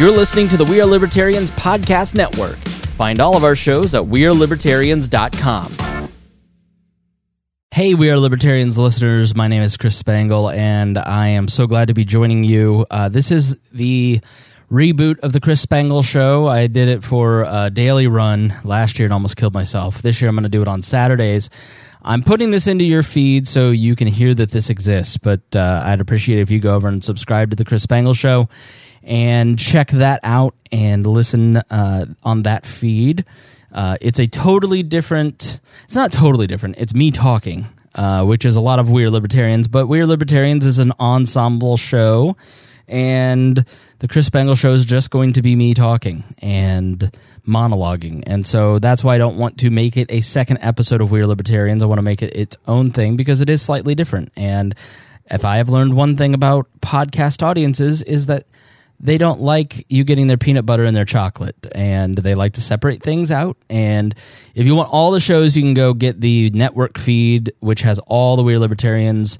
You're listening to the We Are Libertarians Podcast Network. Find all of our shows at WeareLibertarians.com. Hey, We Are Libertarians listeners. My name is Chris Spangle, and I am so glad to be joining you. Uh, this is the reboot of the Chris Spangle Show. I did it for a daily run last year and almost killed myself. This year I'm going to do it on Saturdays. I'm putting this into your feed so you can hear that this exists, but uh, I'd appreciate it if you go over and subscribe to the Chris Spangle Show and check that out and listen uh, on that feed. Uh, it's a totally different, it's not totally different, it's me talking. Uh, which is a lot of We Are Libertarians, but We Are Libertarians is an ensemble show and the Chris Spangle show is just going to be me talking and monologuing. And so that's why I don't want to make it a second episode of We Are Libertarians. I want to make it its own thing because it is slightly different. And if I have learned one thing about podcast audiences is that they don't like you getting their peanut butter and their chocolate and they like to separate things out and if you want all the shows you can go get the network feed which has all the We Are Libertarians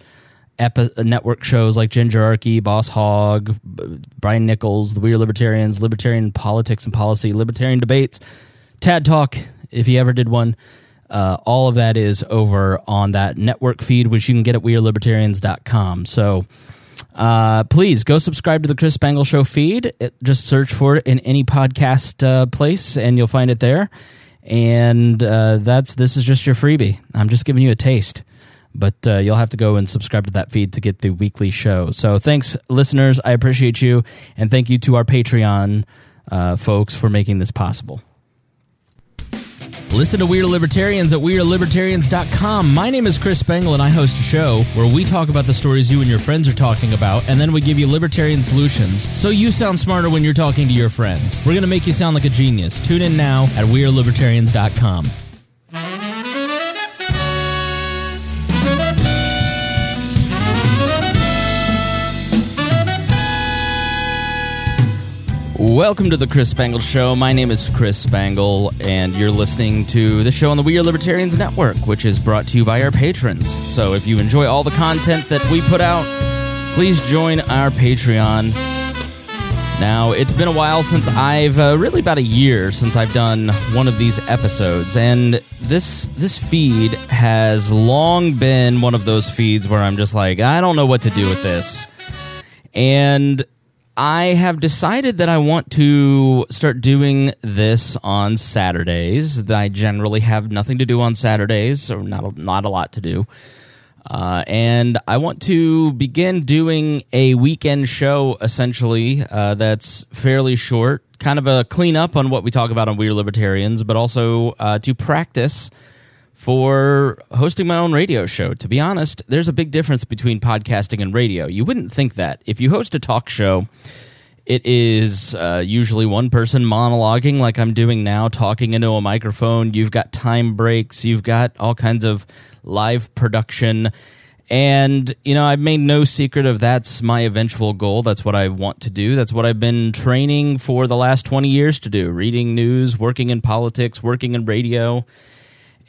epi- network shows like Gingerarchy, Boss Hog, Brian Nichols, The We Are Libertarians, Libertarian Politics and Policy, Libertarian Debates, Tad Talk, if he ever did one. Uh, all of that is over on that network feed, which you can get at wearelibertarians.com. So uh, please go subscribe to the Chris Spangle Show feed. It, just search for it in any podcast uh, place, and you'll find it there. And uh, that's this is just your freebie. I'm just giving you a taste but uh, you'll have to go and subscribe to that feed to get the weekly show. So thanks, listeners. I appreciate you. And thank you to our Patreon uh, folks for making this possible. Listen to We Are Libertarians at WeAreLibertarians.com. My name is Chris Spangle, and I host a show where we talk about the stories you and your friends are talking about, and then we give you libertarian solutions so you sound smarter when you're talking to your friends. We're going to make you sound like a genius. Tune in now at WeAreLibertarians.com. Welcome to the Chris Spangle Show. My name is Chris Spangle, and you're listening to the show on the We Are Libertarians Network, which is brought to you by our patrons. So if you enjoy all the content that we put out, please join our Patreon. Now, it's been a while since I've uh, really about a year since I've done one of these episodes, and this this feed has long been one of those feeds where I'm just like, I don't know what to do with this. And I have decided that I want to start doing this on Saturdays. I generally have nothing to do on Saturdays, so not a, not a lot to do. Uh, and I want to begin doing a weekend show, essentially, uh, that's fairly short, kind of a cleanup on what we talk about on We Are Libertarians, but also uh, to practice for hosting my own radio show. To be honest, there's a big difference between podcasting and radio. You wouldn't think that. If you host a talk show, it is uh, usually one person monologuing, like I'm doing now, talking into a microphone. You've got time breaks, you've got all kinds of live production. And, you know, I've made no secret of that's my eventual goal. That's what I want to do. That's what I've been training for the last 20 years to do reading news, working in politics, working in radio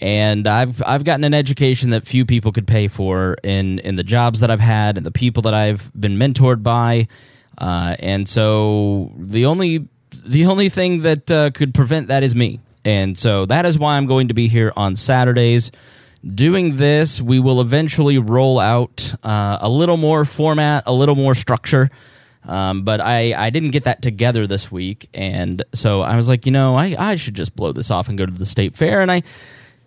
and I've I've gotten an education that few people could pay for in in the jobs that I've had and the people that I've been mentored by, uh, and so the only the only thing that uh, could prevent that is me, and so that is why I'm going to be here on Saturdays. Doing this, we will eventually roll out uh, a little more format, a little more structure. Um, but I, I didn't get that together this week, and so I was like, you know, I, I should just blow this off and go to the state fair, and I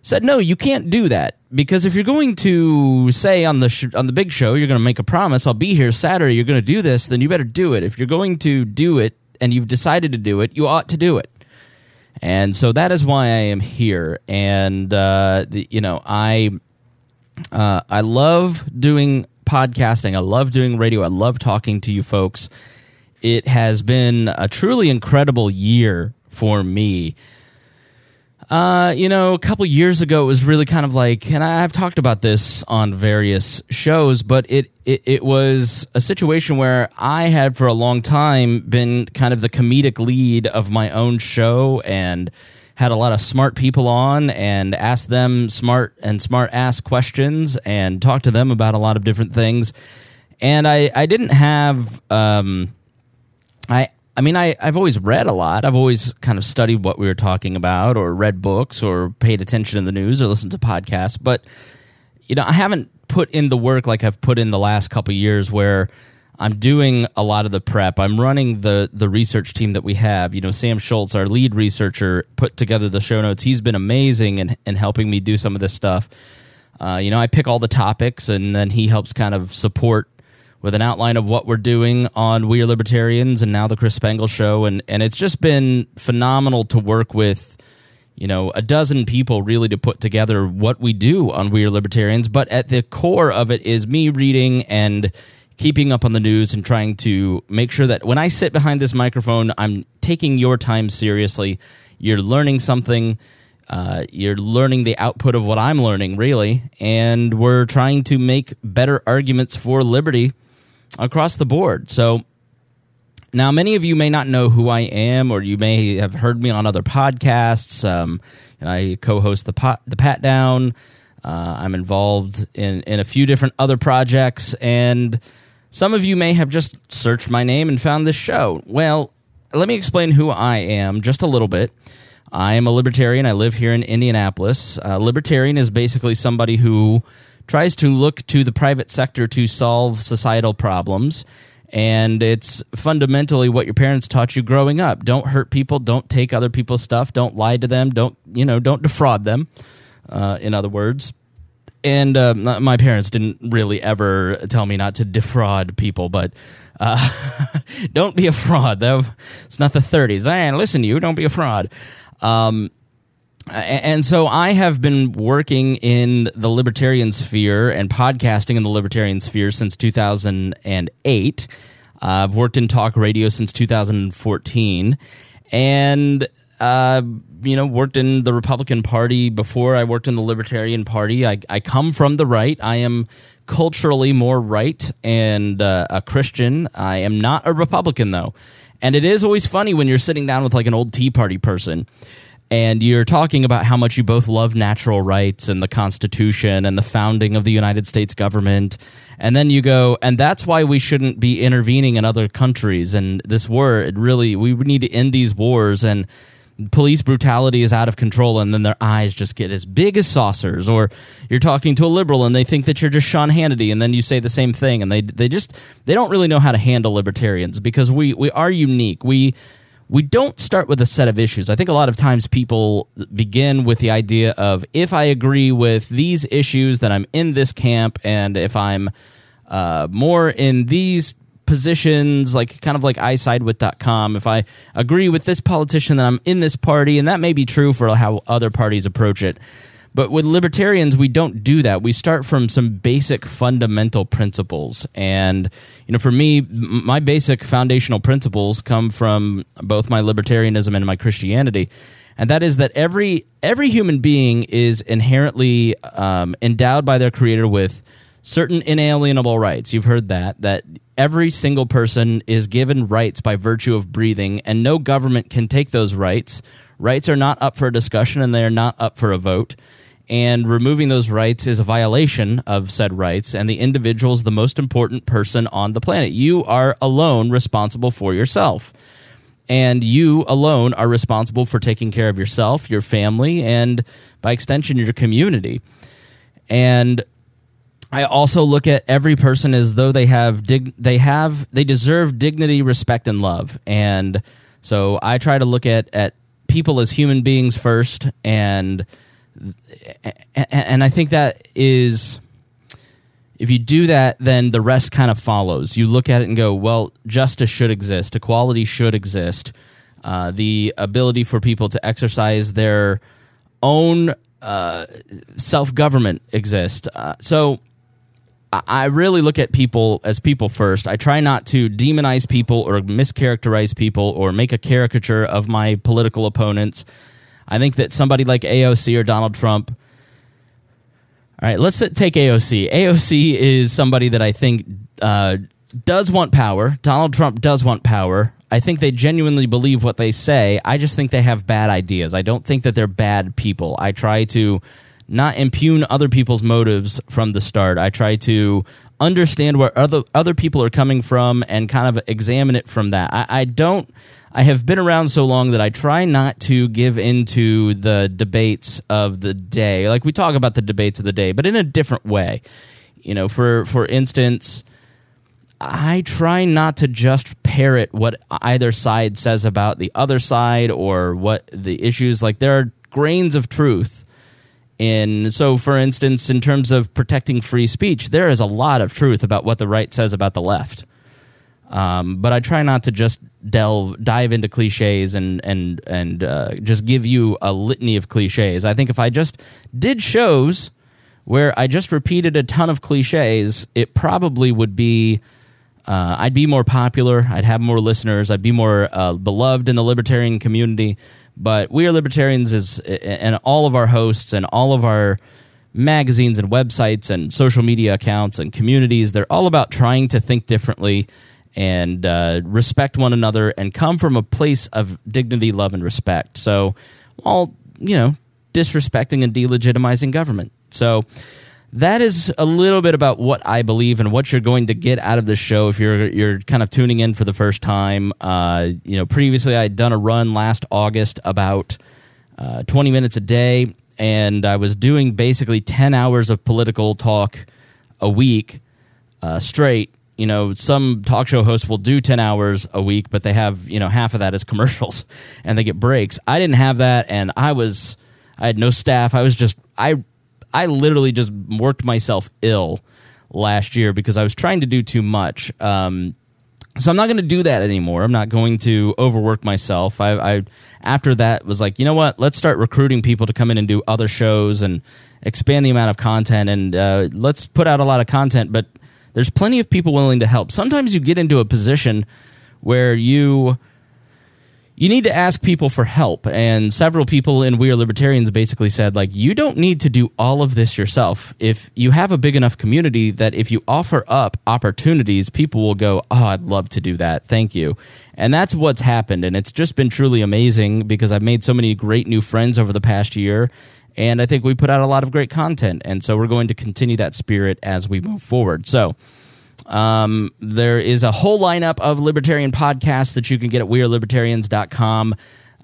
said, "No, you can't do that because if you're going to say on the sh- on the big show, you're going to make a promise, I'll be here Saturday, you're going to do this, then you better do it. If you're going to do it and you've decided to do it, you ought to do it." And so that is why I am here, and uh, the, you know, I uh, I love doing podcasting. I love doing radio. I love talking to you folks. It has been a truly incredible year for me. Uh, you know, a couple years ago, it was really kind of like, and I've talked about this on various shows, but it, it, it was a situation where I had for a long time been kind of the comedic lead of my own show and had a lot of smart people on and asked them smart and smart ass questions and talked to them about a lot of different things. And I, I didn't have, um, I, I mean, I, I've always read a lot. I've always kind of studied what we were talking about, or read books, or paid attention in the news, or listened to podcasts. But you know, I haven't put in the work like I've put in the last couple years, where I'm doing a lot of the prep. I'm running the the research team that we have. You know, Sam Schultz, our lead researcher, put together the show notes. He's been amazing in, in helping me do some of this stuff. Uh, you know, I pick all the topics, and then he helps kind of support with an outline of what we're doing on We Are Libertarians and now the Chris Spangle Show, and and it's just been phenomenal to work with, you know, a dozen people really to put together what we do on We Are Libertarians. But at the core of it is me reading and keeping up on the news and trying to make sure that when I sit behind this microphone, I'm taking your time seriously. You're learning something. Uh, you're learning the output of what I'm learning, really, and we're trying to make better arguments for liberty across the board. So now, many of you may not know who I am, or you may have heard me on other podcasts. Um, and I co-host the pot, the Pat Down. Uh, I'm involved in in a few different other projects, and some of you may have just searched my name and found this show. Well, let me explain who I am just a little bit. I am a libertarian. I live here in Indianapolis. Uh, libertarian is basically somebody who tries to look to the private sector to solve societal problems. And it's fundamentally what your parents taught you growing up. Don't hurt people. Don't take other people's stuff. Don't lie to them. Don't, you know, don't defraud them, uh, in other words. And uh, my parents didn't really ever tell me not to defraud people, but uh, don't be a fraud. It's not the 30s. Hey, listen to you. Don't be a fraud. Um, and so I have been working in the libertarian sphere and podcasting in the libertarian sphere since 2008. Uh, I've worked in talk radio since 2014, and uh, you know worked in the Republican Party before I worked in the Libertarian Party. I, I come from the right. I am culturally more right and uh, a Christian. I am not a Republican though, and it is always funny when you're sitting down with like an old Tea Party person and you're talking about how much you both love natural rights and the Constitution and the founding of the United States government. And then you go, and that's why we shouldn't be intervening in other countries. And this war, it really, we need to end these wars. And police brutality is out of control. And then their eyes just get as big as saucers. Or you're talking to a liberal and they think that you're just Sean Hannity. And then you say the same thing. And they, they just, they don't really know how to handle libertarians because we, we are unique. We, we don't start with a set of issues. I think a lot of times people begin with the idea of if I agree with these issues, then I'm in this camp, and if I'm uh, more in these positions, like kind of like I side with.com, if I agree with this politician, then I'm in this party, and that may be true for how other parties approach it. But with libertarians, we don't do that. We start from some basic fundamental principles. And, you know, for me, my basic foundational principles come from both my libertarianism and my Christianity. And that is that every every human being is inherently um, endowed by their creator with certain inalienable rights. You've heard that that every single person is given rights by virtue of breathing, and no government can take those rights. Rights are not up for discussion, and they are not up for a vote and removing those rights is a violation of said rights and the individual is the most important person on the planet you are alone responsible for yourself and you alone are responsible for taking care of yourself your family and by extension your community and I also look at every person as though they have dig- they have they deserve dignity, respect, and love. And so I try to look at at people as human beings first, and and I think that is if you do that, then the rest kind of follows. You look at it and go, well, justice should exist, equality should exist, uh, the ability for people to exercise their own uh, self government exist. Uh, so I really look at people as people first. I try not to demonize people or mischaracterize people or make a caricature of my political opponents. I think that somebody like AOC or Donald Trump. All right, let's take AOC. AOC is somebody that I think uh, does want power. Donald Trump does want power. I think they genuinely believe what they say. I just think they have bad ideas. I don't think that they're bad people. I try to not impugn other people's motives from the start. I try to understand where other other people are coming from and kind of examine it from that. I, I don't. I have been around so long that I try not to give into the debates of the day. Like we talk about the debates of the day, but in a different way. You know, for for instance, I try not to just parrot what either side says about the other side or what the issues like there are grains of truth in so for instance in terms of protecting free speech there is a lot of truth about what the right says about the left um, but I try not to just delve dive into cliches and and and uh, just give you a litany of cliches. I think if I just did shows where I just repeated a ton of cliches, it probably would be uh, I'd be more popular. I'd have more listeners. I'd be more uh, beloved in the libertarian community. But We Are Libertarians is, and all of our hosts and all of our magazines and websites and social media accounts and communities, they're all about trying to think differently and uh, respect one another and come from a place of dignity, love, and respect. So, all, you know, disrespecting and delegitimizing government. So, that is a little bit about what I believe and what you're going to get out of this show if you're you're kind of tuning in for the first time. Uh, you know, previously I had done a run last August about uh, 20 minutes a day, and I was doing basically 10 hours of political talk a week uh, straight. You know, some talk show hosts will do 10 hours a week, but they have, you know, half of that as commercials and they get breaks. I didn't have that, and I was, I had no staff. I was just, I I literally just worked myself ill last year because I was trying to do too much. Um, so I'm not going to do that anymore. I'm not going to overwork myself. I, I after that was like, you know what? Let's start recruiting people to come in and do other shows and expand the amount of content and uh, let's put out a lot of content. But there's plenty of people willing to help. Sometimes you get into a position where you you need to ask people for help. And several people in We Are Libertarians basically said, like, you don't need to do all of this yourself. If you have a big enough community that if you offer up opportunities, people will go, oh, I'd love to do that. Thank you. And that's what's happened. And it's just been truly amazing because I've made so many great new friends over the past year. And I think we put out a lot of great content. And so we're going to continue that spirit as we move forward. So, um, there is a whole lineup of libertarian podcasts that you can get at wearelibertarians.com.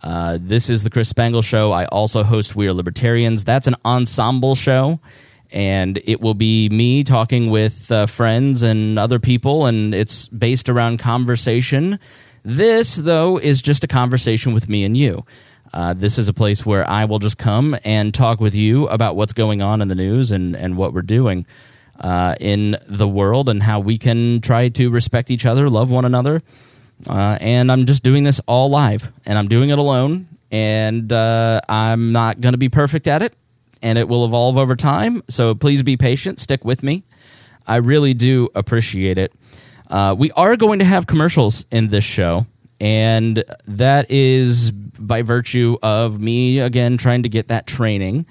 Uh, this is the Chris Spangle Show. I also host We Are Libertarians. That's an ensemble show, and it will be me talking with uh, friends and other people, and it's based around conversation. This, though, is just a conversation with me and you. Uh, this is a place where I will just come and talk with you about what's going on in the news and, and what we're doing uh, in the world and how we can try to respect each other, love one another. Uh, and I'm just doing this all live, and I'm doing it alone, and uh, I'm not going to be perfect at it, and it will evolve over time. So please be patient, stick with me. I really do appreciate it. Uh, we are going to have commercials in this show, and that is by virtue of me again trying to get that training.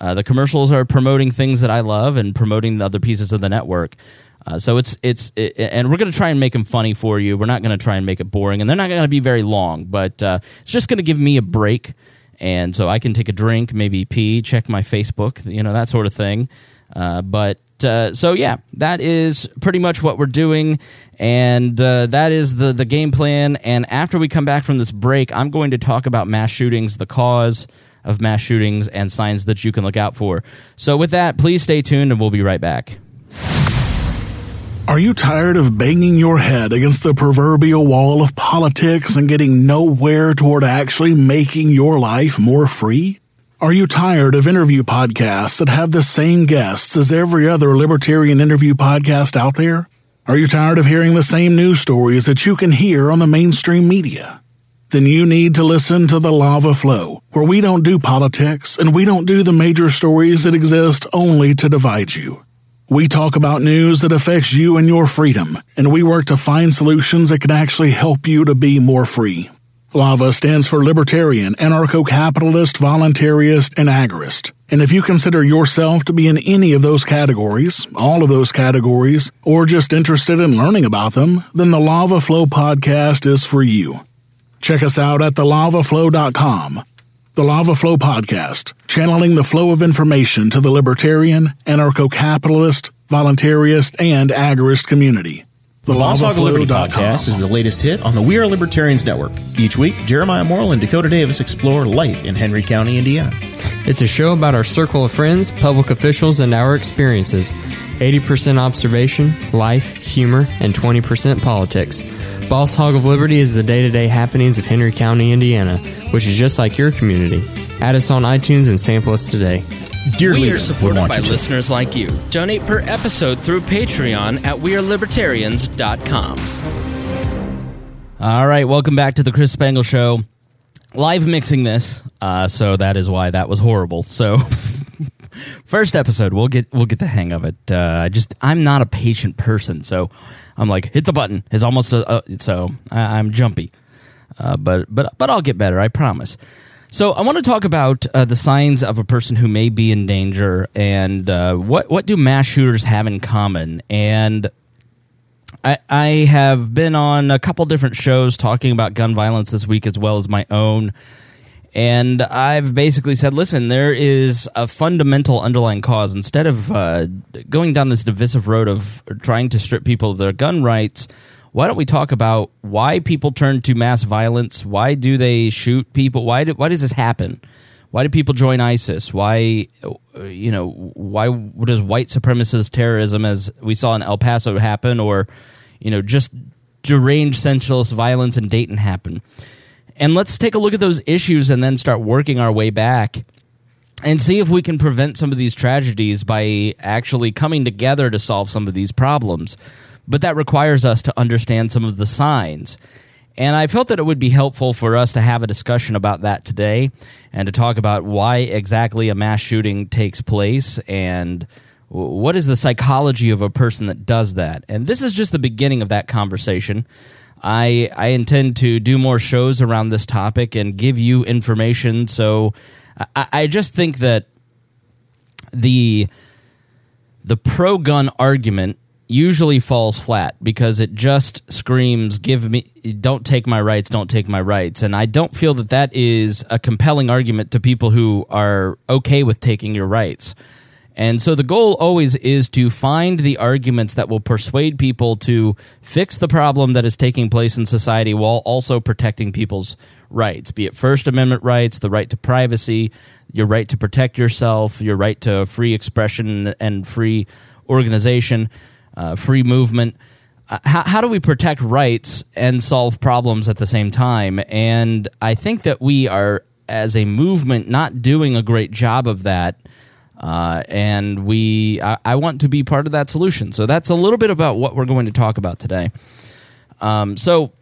Uh, the commercials are promoting things that I love and promoting the other pieces of the network. Uh, so it's it's it, and we're going to try and make them funny for you. We're not going to try and make it boring, and they're not going to be very long. But uh, it's just going to give me a break, and so I can take a drink, maybe pee, check my Facebook, you know that sort of thing. Uh, uh, so yeah, that is pretty much what we're doing, and uh, that is the the game plan. And after we come back from this break, I'm going to talk about mass shootings, the cause of mass shootings and signs that you can look out for. So, with that, please stay tuned and we'll be right back. Are you tired of banging your head against the proverbial wall of politics and getting nowhere toward actually making your life more free? Are you tired of interview podcasts that have the same guests as every other libertarian interview podcast out there? Are you tired of hearing the same news stories that you can hear on the mainstream media? then you need to listen to the Lava Flow, where we don't do politics and we don't do the major stories that exist only to divide you. We talk about news that affects you and your freedom, and we work to find solutions that can actually help you to be more free. LAVA stands for Libertarian, Anarcho Capitalist, Voluntarist, and Agorist. And if you consider yourself to be in any of those categories, all of those categories, or just interested in learning about them, then the Lava Flow podcast is for you. Check us out at thelavaflow.com. The Lava Flow Podcast, channeling the flow of information to the libertarian, anarcho capitalist, voluntarist, and agorist community. The Boss Hog of Liberty podcast is the latest hit on the We Are Libertarians Network. Each week, Jeremiah Morrill and Dakota Davis explore life in Henry County, Indiana. It's a show about our circle of friends, public officials, and our experiences. 80% observation, life, humor, and 20% politics. Boss Hog of Liberty is the day to day happenings of Henry County, Indiana, which is just like your community. Add us on iTunes and sample us today. Dear we are supported by listeners like you. Donate per episode through Patreon at WeareLibertarians.com. All right, welcome back to the Chris Spangle Show. Live mixing this, uh, so that is why that was horrible. So, first episode, we'll get we'll get the hang of it. Uh, I just I'm not a patient person, so I'm like, hit the button. It's almost a, a so I, am jumpy, uh, but but but I'll get better. I promise. So I want to talk about uh, the signs of a person who may be in danger, and uh, what what do mass shooters have in common? And I, I have been on a couple different shows talking about gun violence this week, as well as my own. And I've basically said, listen, there is a fundamental underlying cause. Instead of uh, going down this divisive road of trying to strip people of their gun rights, why don't we talk about why people turn to mass violence? Why do they shoot people? Why, do, why does this happen? Why do people join ISIS? Why, you know, why does white supremacist terrorism, as we saw in El Paso, happen, or, you know, just deranged sensualist violence in Dayton happen? And let's take a look at those issues and then start working our way back and see if we can prevent some of these tragedies by actually coming together to solve some of these problems. But that requires us to understand some of the signs. And I felt that it would be helpful for us to have a discussion about that today and to talk about why exactly a mass shooting takes place and what is the psychology of a person that does that. And this is just the beginning of that conversation. I I intend to do more shows around this topic and give you information. So I, I just think that the the pro gun argument usually falls flat because it just screams give me don't take my rights don't take my rights. And i don't feel that that is a compelling argument to people who are okay with taking your rights. And so the goal always is to find the arguments that will persuade people to fix the problem that is taking place in society while also protecting people's rights, be it First Amendment rights, the right to privacy, your right to protect yourself, your right to free expression and free organization, uh, free movement. Uh, how, how do we protect rights and solve problems at the same time? And I think that we are, as a movement, not doing a great job of that uh, and we, I, I, want to be part of that solution. So that's a little bit about what we're going to talk about today. Um, so,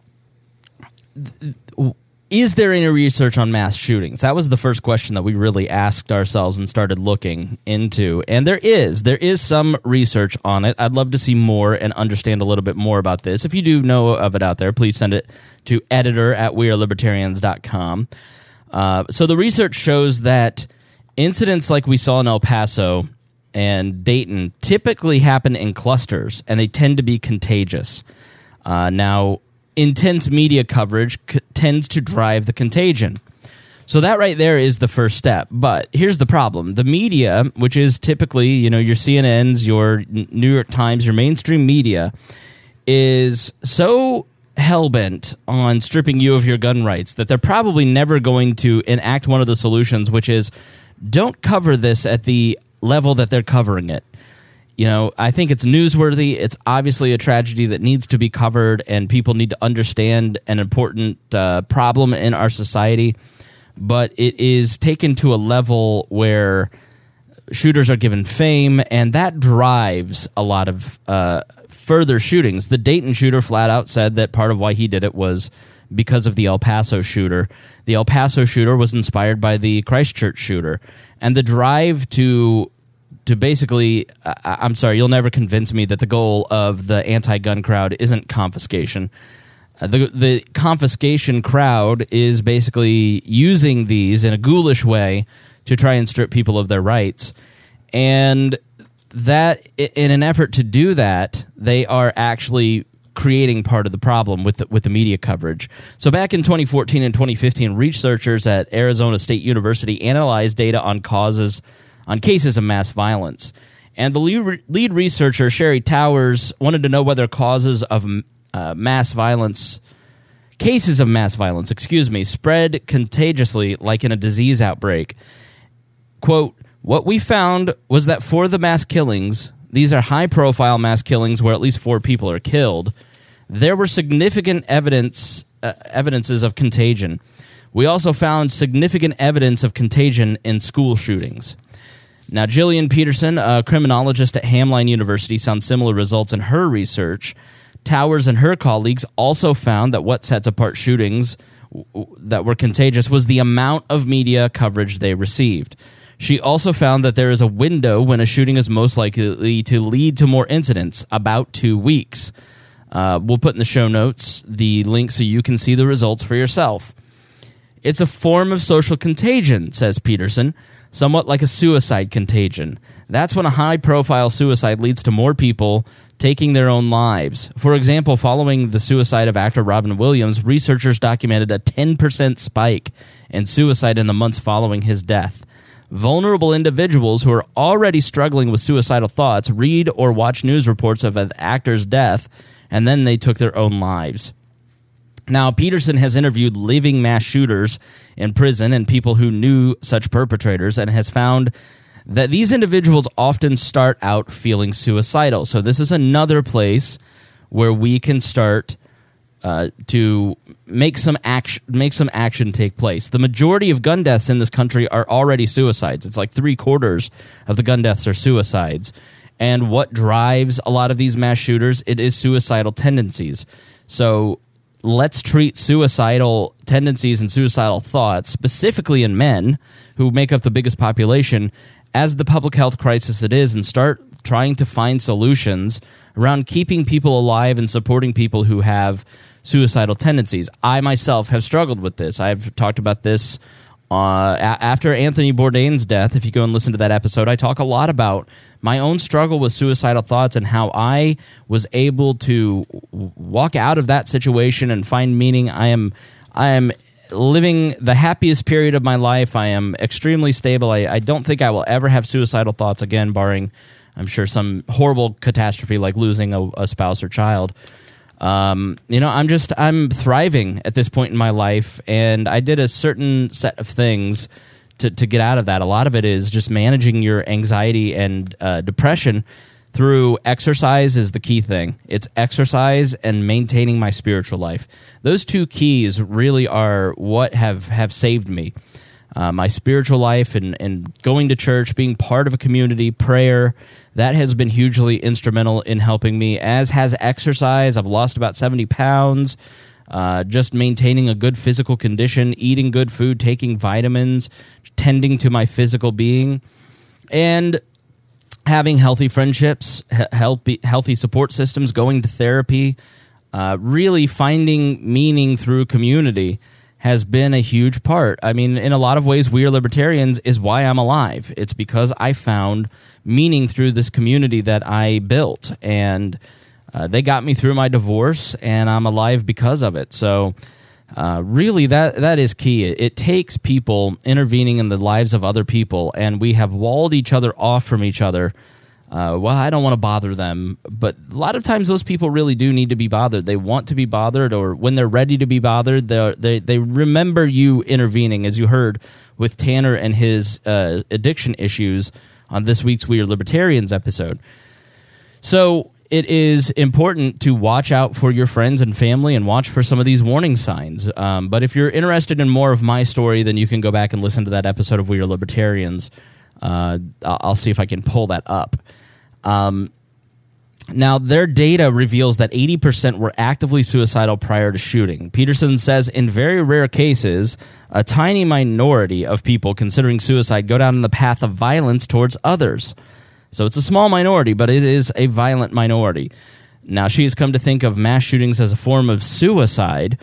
th- is there any research on mass shootings? That was the first question that we really asked ourselves and started looking into. And there is. There is some research on it. I'd love to see more and understand a little bit more about this. If you do know of it out there, please send it to editor at wearelibertarians.com. Uh, so the research shows that incidents like we saw in El Paso and Dayton typically happen in clusters and they tend to be contagious. Uh, now, intense media coverage c- tends to drive the contagion. So that right there is the first step. But here's the problem. The media, which is typically, you know, your CNNs, your New York Times, your mainstream media is so hellbent on stripping you of your gun rights that they're probably never going to enact one of the solutions which is don't cover this at the level that they're covering it. You know, I think it's newsworthy. It's obviously a tragedy that needs to be covered, and people need to understand an important uh, problem in our society. But it is taken to a level where shooters are given fame, and that drives a lot of uh, further shootings. The Dayton shooter flat out said that part of why he did it was because of the El Paso shooter. The El Paso shooter was inspired by the Christchurch shooter, and the drive to to basically I, I'm sorry, you'll never convince me that the goal of the anti-gun crowd isn't confiscation. Uh, the the confiscation crowd is basically using these in a ghoulish way to try and strip people of their rights, and that in an effort to do that, they are actually creating part of the problem with the, with the media coverage. So back in 2014 and 2015, researchers at Arizona State University analyzed data on causes on cases of mass violence. And the lead, researcher Sherry Towers wanted to know whether causes of uh, mass violence cases of mass violence, excuse me, spread contagiously like in a disease outbreak. Quote, what we found was that for the mass killings, these are high profile mass killings where at least four people are killed, there were significant evidence uh, evidences of contagion. We also found significant evidence of contagion in school shootings. Now, Jillian Peterson, a criminologist at Hamline University, found similar results in her research. Towers and her colleagues also found that what sets apart shootings that were contagious was the amount of media coverage they received. She also found that there is a window when a shooting is most likely to lead to more incidents, about two weeks. Uh, we'll put in the show notes the link so you can see the results for yourself. It's a form of social contagion, says Peterson, somewhat like a suicide contagion. That's when a high profile suicide leads to more people taking their own lives. For example, following the suicide of actor Robin Williams, researchers documented a 10% spike in suicide in the months following his death. Vulnerable individuals who are already struggling with suicidal thoughts read or watch news reports of an actor's death and then they took their own lives. Now, Peterson has interviewed living mass shooters in prison and people who knew such perpetrators and has found that these individuals often start out feeling suicidal. So this is another place where we can start uh, to make some action make some action take place. The majority of gun deaths in this country are already suicides. It's like three quarters of the gun deaths are suicides. And what drives a lot of these mass shooters? It is suicidal tendencies. So let's treat suicidal tendencies and suicidal thoughts, specifically in men who make up the biggest population, as the public health crisis it is and start trying to find solutions around keeping people alive and supporting people who have suicidal tendencies. I myself have struggled with this. I've talked about this uh, after Anthony Bourdain's death. If you go and listen to that episode, I talk a lot about my own struggle with suicidal thoughts and how I was able to walk out of that situation and find meaning. I am, I am living the happiest period of my life. I am extremely stable. I, I don't think I will ever have suicidal thoughts again, barring, I'm sure, some horrible catastrophe like losing a, a spouse or child. Um, you know, I'm just I'm thriving at this point in my life, and I did a certain set of things to to get out of that. A lot of it is just managing your anxiety and uh, depression through exercise is the key thing. It's exercise and maintaining my spiritual life. Those two keys really are what have, have saved me. Uh, my spiritual life and, and going to church, being part of a community, prayer, that has been hugely instrumental in helping me, as has exercise. I've lost about 70 pounds. Uh, just maintaining a good physical condition, eating good food, taking vitamins, tending to my physical being. And having healthy friendships, healthy healthy support systems, going to therapy, uh, really finding meaning through community has been a huge part. I mean, in a lot of ways, we are libertarians is why I'm alive. It's because I found meaning through this community that I built, and uh, they got me through my divorce, and I'm alive because of it. So uh, really that that is key. It, it, takes people intervening in the lives of other people, and we have walled each other off from each other. Uh, well, I don't want to bother them, but a lot of times those people really do need to be bothered. They want to be bothered, or when they're ready to be bothered, they they remember you intervening, as you heard with Tanner and his uh, addiction issues on this week's We Are Libertarians episode. So it is important to watch out for your friends and family and watch for some of these warning signs. Um, but if you're interested in more of my story, then you can go back and listen to that episode of We Are Libertarians. Uh, I'll see if I can pull that up. Um, now, their data reveals that 80% were actively suicidal prior to shooting. Peterson says in very rare cases, a tiny minority of people considering suicide go down in the path of violence towards others. So it's a small minority, but it is a violent minority. Now, she has come to think of mass shootings as a form of suicide.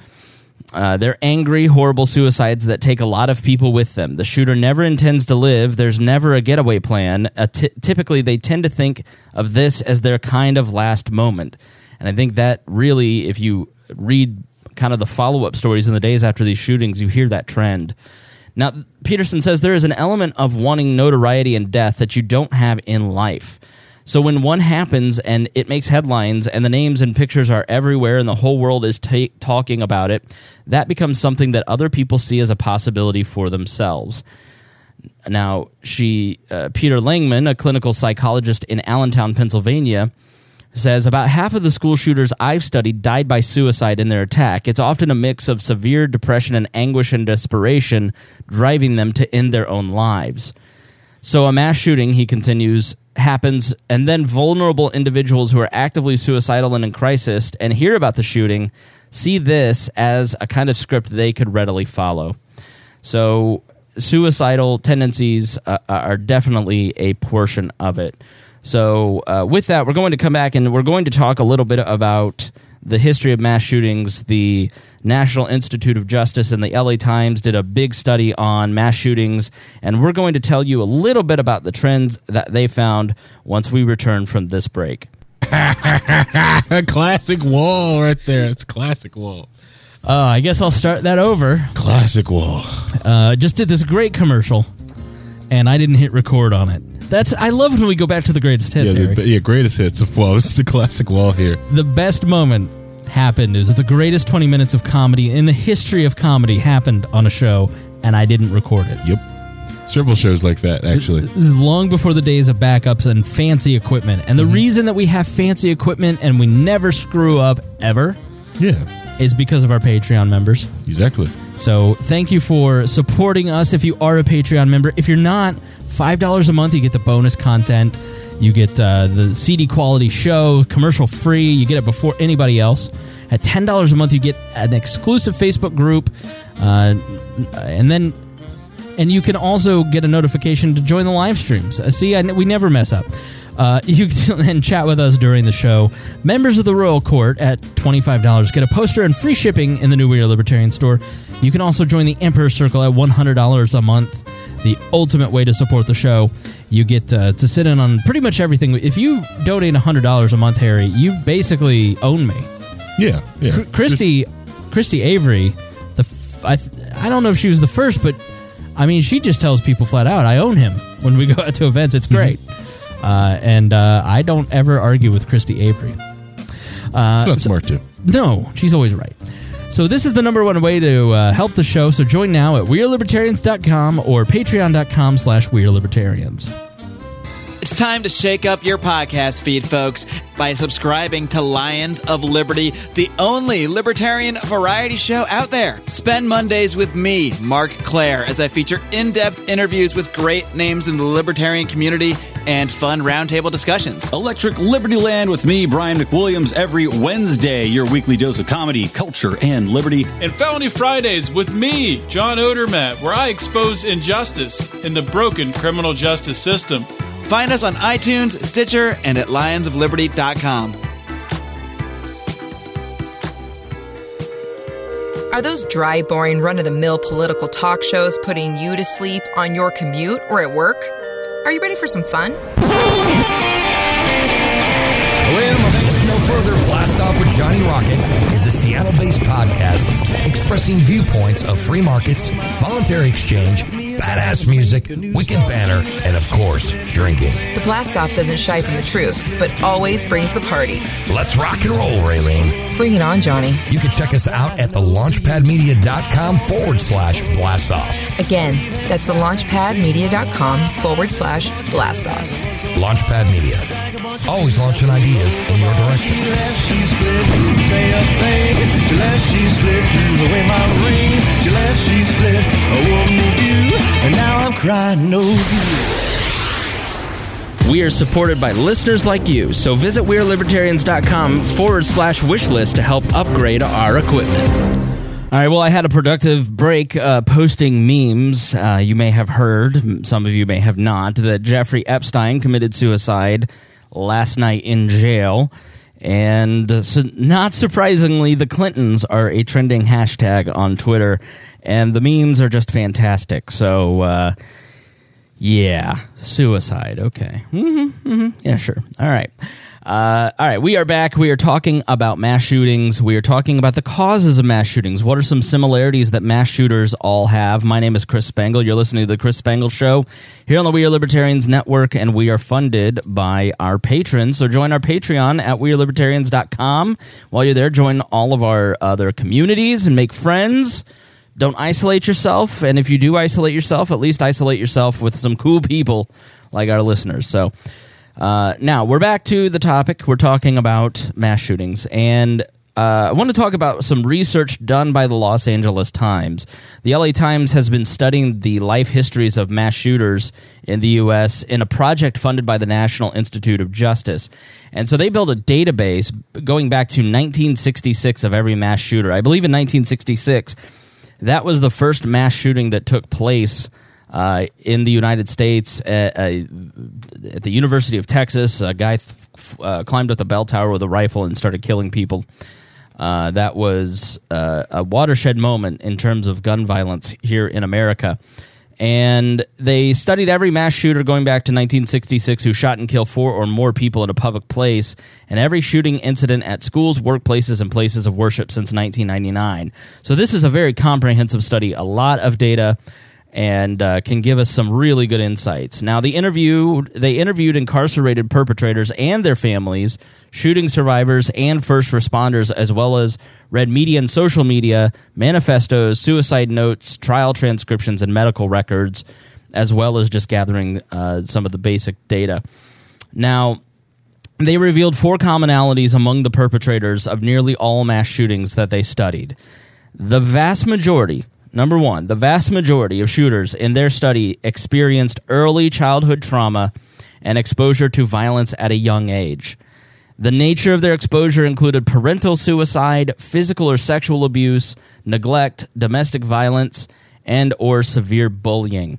Uh, they're angry, horrible suicides that take a lot of people with them. The shooter never intends to live. There's never a getaway plan. Uh, t- typically, they tend to think of this as their kind of last moment. And I think that really, if you read kind of the follow up stories in the days after these shootings, you hear that trend. Now, Peterson says there is an element of wanting notoriety and death that you don't have in life. So when one happens and it makes headlines and the names and pictures are everywhere and the whole world is ta- talking about it, that becomes something that other people see as a possibility for themselves. Now, she, uh, Peter Langman, a clinical psychologist in Allentown, Pennsylvania, says about half of the school shooters I've studied died by suicide in their attack. It's often a mix of severe depression and anguish and desperation driving them to end their own lives. So, a mass shooting, he continues, happens, and then vulnerable individuals who are actively suicidal and in crisis and hear about the shooting see this as a kind of script they could readily follow. So, suicidal tendencies uh, are definitely a portion of it. So, uh, with that, we're going to come back and we're going to talk a little bit about the history of mass shootings. The National Institute of Justice and the LA Times did a big study on mass shootings, and we're going to tell you a little bit about the trends that they found once we return from this break. classic wall right there. It's classic wall. Uh, I guess I'll start that over. Classic wall. Uh, just did this great commercial, and I didn't hit record on it. That's I love when we go back to the greatest hits. Yeah, the, yeah, greatest hits Well. This is the classic wall here. the best moment happened. It was the greatest 20 minutes of comedy in the history of comedy happened on a show, and I didn't record it. Yep. Several shows like that, actually. This is long before the days of backups and fancy equipment. And the mm-hmm. reason that we have fancy equipment and we never screw up ever Yeah, is because of our Patreon members. exactly. So thank you for supporting us if you are a Patreon member. If you're not, $5 a month, you get the bonus content. You get uh, the CD quality show, commercial free. You get it before anybody else. At $10 a month, you get an exclusive Facebook group. Uh, and then and you can also get a notification to join the live streams. Uh, see, I, we never mess up. Uh, you can then chat with us during the show. Members of the Royal Court at $25 get a poster and free shipping in the new We Are Libertarian store. You can also join the Emperor Circle at $100 a month. The ultimate way to support the show. You get uh, to sit in on pretty much everything. If you donate $100 a month, Harry, you basically own me. Yeah, yeah. Chr- Christy, Christy Avery, the f- I, th- I don't know if she was the first, but I mean, she just tells people flat out, "I own him." When we go out to events, it's great, uh, and uh, I don't ever argue with Christy Avery. Uh, It's not smart too. No, she's always right. So this is the number one way to uh, help the show. So join now at WeareLibertarians.com or Patreon.com slash WeareLibertarians. It's time to shake up your podcast feed, folks, by subscribing to Lions of Liberty, the only libertarian variety show out there. Spend Mondays with me, Marc Clair, as I feature in depth interviews with great names in the libertarian community and fun roundtable discussions. Electric Liberty Land with me, Brian McWilliams, every Wednesday, your weekly dose of comedy, culture, and liberty. and Felony Fridays with me, John Odermatt, where I expose injustice in the broken criminal justice system. Find us on iTunes, Stitcher, and at lionsofliberty.com. Are those dry, boring, run of the mill political talk shows putting you to sleep on your commute or at work? Are you ready for some fun? Look no further. Blast Off with Johnny Rocket is a Seattle based podcast expressing viewpoints of free markets, voluntary exchange, badass music, wicked banner, and of course, drinking. The Blast Off doesn't shy from the truth, but always brings the party. Let's rock and roll, Raylene. Bring it on, Johnny. You can check us out at thelaunchpadmedia.com forward slash blast off. Again, that's the launchpadmedia.com forward slash blast off. Launchpad Media. Always launching ideas in your direction. And now I'm crying over you. We are supported by listeners like you, so visit WeareLibertarians.com forward slash wishlist to help upgrade our equipment. All right, well, I had a productive break uh, posting memes. Uh, you may have heard, some of you may have not, that Jeffrey Epstein committed suicide last night in jail. And uh, so not surprisingly, the Clintons are a trending hashtag on Twitter, and the memes are just fantastic. So, uh, Yeah, suicide. Okay. Mm-hmm, mm-hmm. Yeah, sure. All right. Uh, all right, we are back. We are talking about mass shootings. We are talking about the causes of mass shootings. What are some similarities that mass shooters all have? My name is Chris Spangle. You're listening to the Chris Spangle Show here on the We Are Libertarians Network, and we are funded by our patrons. So join our Patreon at WeAreLibertarians.com. While you're there, join all of our other communities and make friends. Don't isolate yourself, and if you do isolate yourself, at least isolate yourself with some cool people like our listeners. So. Uh, now we're back to the topic. We're talking about mass shootings, and uh, I want to talk about some research done by the Los Angeles Times. The LA Times has been studying the life histories of mass shooters in the U.S. in a project funded by the National Institute of Justice. And so they built a database going back to 1966 of every mass shooter. I believe in 1966, that was the first mass shooting that took place uh, in the United States at, uh, at, the University of Texas. A guy th- uh, climbed up the bell tower with a rifle and started killing people. Uh, that was a watershed moment in terms of gun violence here in America. And they studied every mass shooter going back to 1966 who shot and killed four or more people in a public place, and every shooting incident at schools, workplaces, and places of worship since 1999. So, this is a very comprehensive study, a lot of data and uh, can give us some really good insights. Now, the interview they interviewed incarcerated perpetrators and their families, shooting survivors and first responders, as well as read media and social media, manifestos, suicide notes, trial transcriptions, and medical records, as well as just gathering uh, some of the basic data. Now. They revealed four commonalities among the perpetrators of nearly all mass shootings that they studied. The vast majority, Number one, the vast majority of shooters in their study experienced early childhood trauma and exposure to violence at a young age. The nature of their exposure included parental suicide, physical or sexual abuse, neglect, domestic violence, and or severe bullying.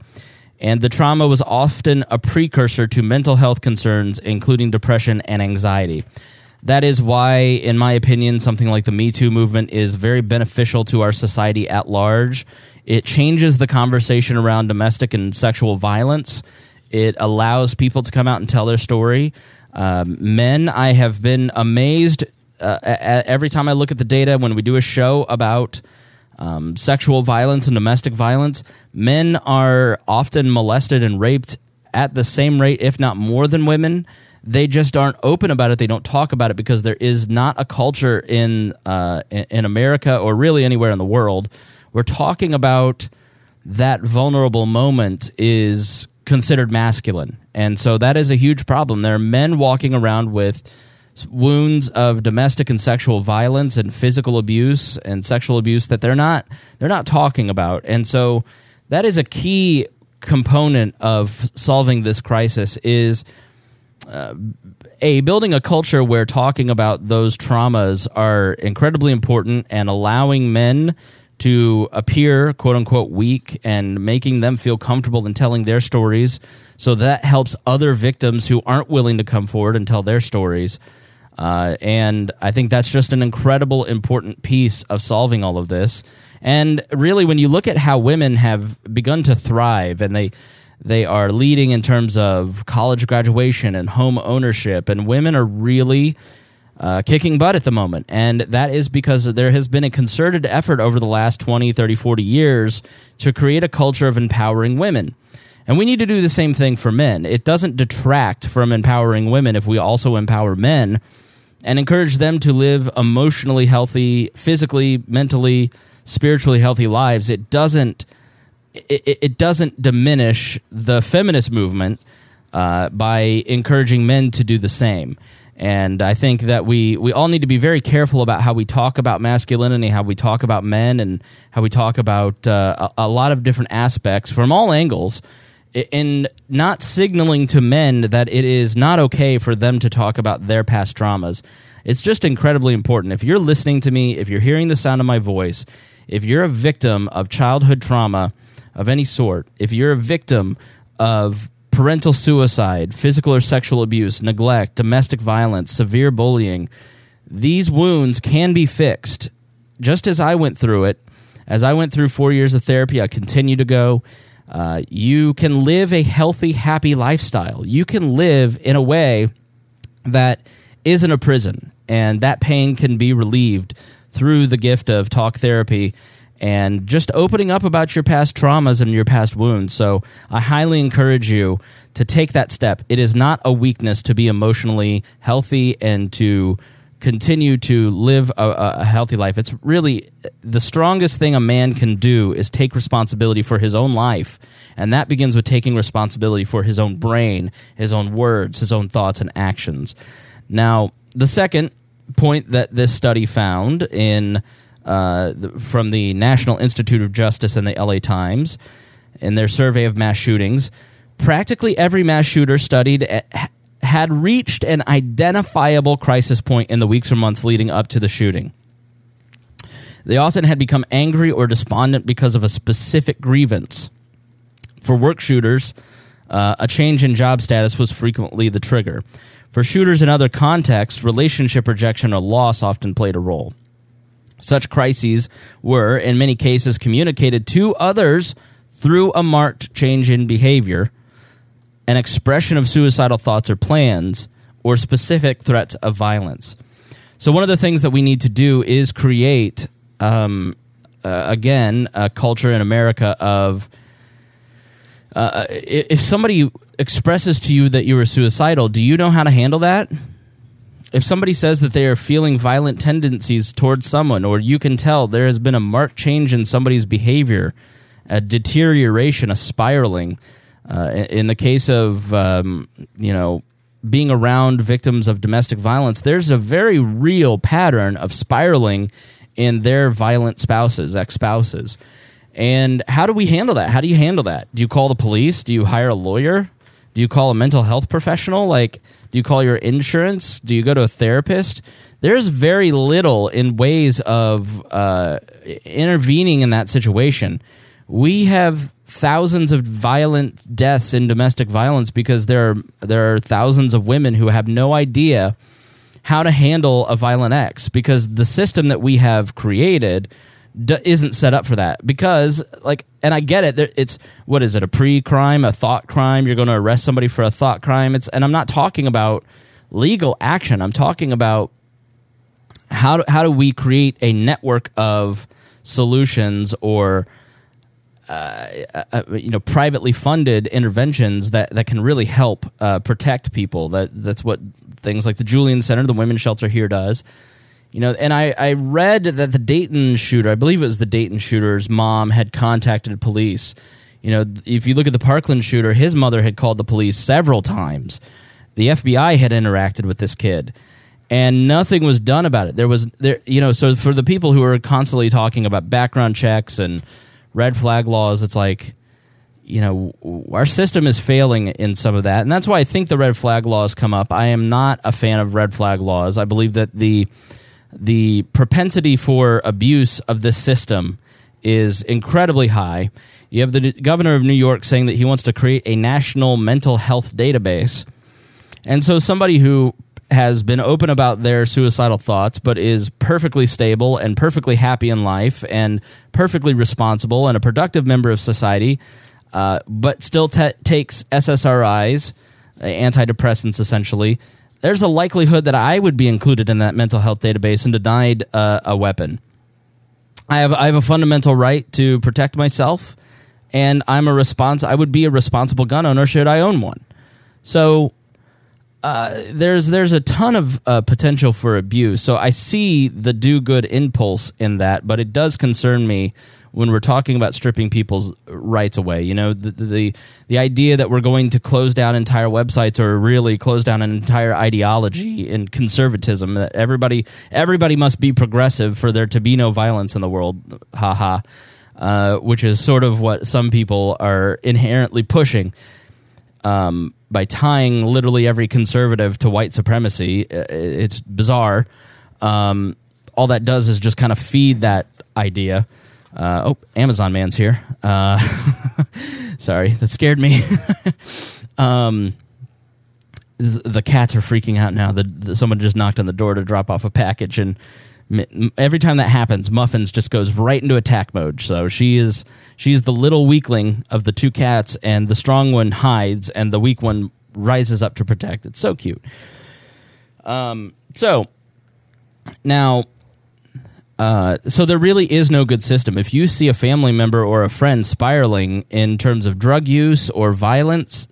And the trauma was often a precursor to mental health concerns including depression and anxiety. That is why, in my opinion, something like the Me Too movement is very beneficial to our society at large. It changes the conversation around domestic and sexual violence. It allows people to come out and tell their story. Um, men, I have been amazed uh, every time I look at the data when we do a show about um, sexual violence and domestic violence. Men are often molested and raped at the same rate, if not more than women they just aren't open about it. They don't talk about it because there is not a culture in uh, in America or really anywhere in the world where talking about that vulnerable moment is considered masculine, and so that is a huge problem. There are men walking around with wounds of domestic and sexual violence and physical abuse and sexual abuse that they're not they're not talking about, and so that is a key component of solving this crisis is uh, a building a culture where talking about those traumas are incredibly important and allowing men to appear quote unquote weak and making them feel comfortable in telling their stories. So that helps other victims who aren't willing to come forward and tell their stories. Uh, and i think that's just an incredible important piece of solving all of this. And really when you look at how women have begun to thrive and they they are leading in terms of college graduation and home ownership, and women are really uh, kicking butt at the moment. And that is because there has been a concerted effort over the last 20, 30, 40 years to create a culture of empowering women. And we need to do the same thing for men. It doesn't detract from empowering women if we also empower men and encourage them to live emotionally healthy, physically, mentally, spiritually healthy lives. It doesn't it, it doesn't diminish the feminist movement uh, by encouraging men to do the same. And I think that we, we all need to be very careful about how we talk about masculinity, how we talk about men, and how we talk about uh, a, a, lot of different aspects from all angles, in not signaling to men that it is not okay for them to talk about their past traumas. It's just incredibly important. If you're listening to me, if you're hearing the sound of my voice, if you're a victim of childhood trauma, of any sort, if you're a victim of parental suicide, physical or sexual abuse, neglect, domestic violence, severe bullying, these wounds can be fixed. Just as I went through it, as I went through four years of therapy, I continue to go. Uh, you can live a healthy, happy lifestyle. You can live in a way that isn't a prison, and that pain can be relieved through the gift of talk therapy and just opening up about your past traumas and your past wounds. So I highly encourage you to take that step. It is not a weakness to be emotionally healthy and to continue to live a, a, healthy life. It's really the strongest thing a man can do is take responsibility for his own life. And that begins with taking responsibility for his own brain, his own words, his own thoughts and actions. Now, the second point that this study found in uh, from the National Institute of Justice and the LA Times in their survey of mass shootings, practically every mass shooter studied had reached an identifiable crisis point in the weeks or months leading up to the shooting. They often had become angry or despondent because of a specific grievance. For work shooters, uh, a change in job status was frequently the trigger. For shooters in other contexts, relationship rejection or loss often played a role. Such crises were, in many cases, communicated to others through a marked change in behavior, an expression of suicidal thoughts or plans, or specific threats of violence. So, one of the things that we need to do is create, um, uh, again, a culture in America of uh, if somebody expresses to you that you are suicidal, do you know how to handle that? If somebody says that they are feeling violent tendencies towards someone, or you can tell there has been a marked change in somebody's behavior, a deterioration, a spiraling. Uh, in the case of um, you know being around victims of domestic violence, there's a very real pattern of spiraling in their violent spouses, ex spouses. And how do we handle that? How do you handle that? Do you call the police? Do you hire a lawyer? Do you call a mental health professional? Like, do you call your insurance? Do you go to a therapist? There's very little in ways of uh, intervening in that situation. We have thousands of violent deaths in domestic violence because there are there are thousands of women who have no idea how to handle a violent ex because the system that we have created d- isn't set up for that. Because like and I get it it's what is it a pre-crime a thought crime? You're going to arrest somebody for a thought crime? It's and I'm not talking about legal action. I'm talking about how do, how do we create a network of solutions or uh, uh, uh, you know privately funded interventions that, that can really help uh, protect people. That that's what things like the Julian Center the women's shelter here does you know, and I, I read that the Dayton shooter, I believe it was the Dayton shooter's mom, had contacted police. You know, if you look at the Parkland shooter, his mother had called the police several times. The FBI had interacted with this kid, and nothing was done about it. There was there, you know, so for the people who are constantly talking about background checks and red flag laws, it's like, you know, our system is failing in some of that, and that's why I think the red flag laws come up. I am not a fan of red flag laws. I believe that the the propensity for abuse of this system is incredibly high. You have the governor of New York saying that he wants to create a national mental health database. And so somebody who has been open about their suicidal thoughts, but is perfectly stable and perfectly happy in life and perfectly responsible and a productive member of society, uh, but still t- takes SSRIs, antidepressants essentially, there's a likelihood that I would be included in that mental health database and denied uh, a weapon. I have I have a fundamental right to protect myself, and I'm a response. I would be a responsible gun owner should I own one. So uh, there's there's a ton of uh, potential for abuse. So I see the do good impulse in that, but it does concern me when we're talking about stripping people's rights away. You know, the, the, the idea that we're going to close down entire websites or really close down an entire ideology and conservatism that everybody everybody must be progressive for there to be no violence in the world. Haha. Uh, which is sort of what some people are inherently pushing um, by tying literally every conservative to white supremacy. It's bizarre. Um, all that does is just kind of feed that idea. Uh, oh, Amazon Man's here. Uh, sorry, that scared me. um, the cats are freaking out now. The, the, someone just knocked on the door to drop off a package, and Every time that happens, Muffins just goes right into attack mode. So she is she's the little weakling of the two cats, and the strong one hides, and the weak one rises up to protect. It's so cute. Um, so now, uh, so there really is no good system. If you see a family member or a friend spiraling in terms of drug use or violence,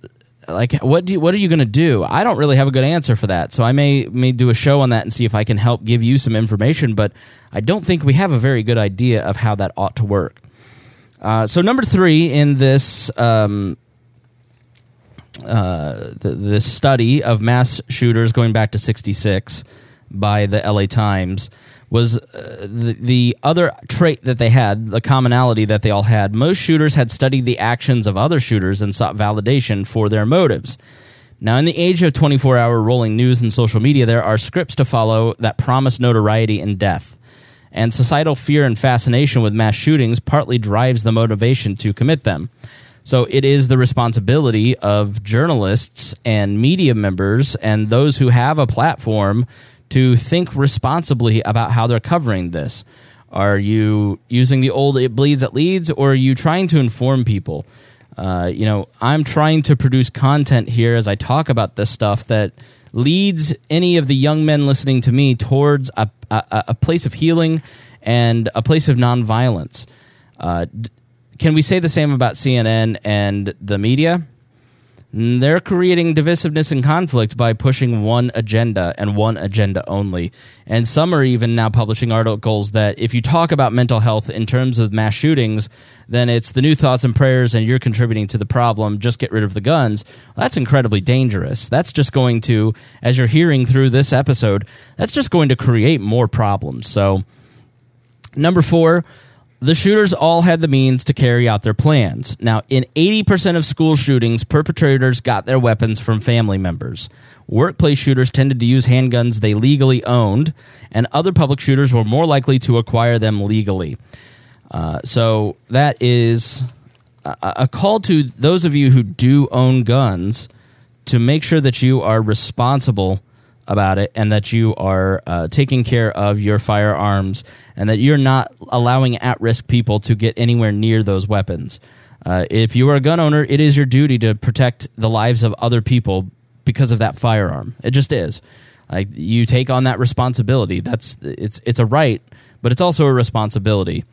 like what do you, what are you going to do? I don't really have a good answer for that. So I may may do a show on that and see if I can help give you some information. But I don't think we have a very good idea of how that ought to work. Uh, so number three in this um, uh, th- this study of mass shooters going back to '66 by the LA Times was uh, the, the other trait that they had, the commonality that they all had. Most shooters had studied the actions of other shooters and sought validation for their motives. Now, in the age of 24 hour rolling news and social media, there are scripts to follow that promise notoriety and death. And societal fear and fascination with mass shootings partly drives the motivation to commit them. So it is the responsibility of journalists and media members and those who have a platform to think responsibly about how they're covering this. Are you using the old it bleeds it leads or are you trying to inform people? Uh, you know, I'm trying to produce content here as I talk about this stuff that leads any of the young men listening to me towards a, a, a place of healing and a place of nonviolence. Uh, can we say the same about CNN and the media? They're creating divisiveness and conflict by pushing one agenda and one agenda only. And some are even now publishing articles that if you talk about mental health in terms of mass shootings, then it's the new thoughts and prayers and you're contributing to the problem. Just get rid of the guns. Well, that's incredibly dangerous. That's just going to, as you're hearing through this episode, that's just going to create more problems. So, Number four, the shooters all had the means to carry out their plans. Now, in 80% of school shootings, perpetrators got their weapons from family members. Workplace shooters tended to use handguns they legally owned, and other public shooters were more likely to acquire them legally. Uh, so, that is a, a call to those of you who do own guns to make sure that you are responsible about it and that you are uh, taking care of your firearms and that you're not allowing at risk people to get anywhere near those weapons. Uh, if you are a gun owner, it is your duty to protect the lives of other people because of that firearm. It just is. Like you take on that responsibility. That's it's it's a right, but it's also a responsibility.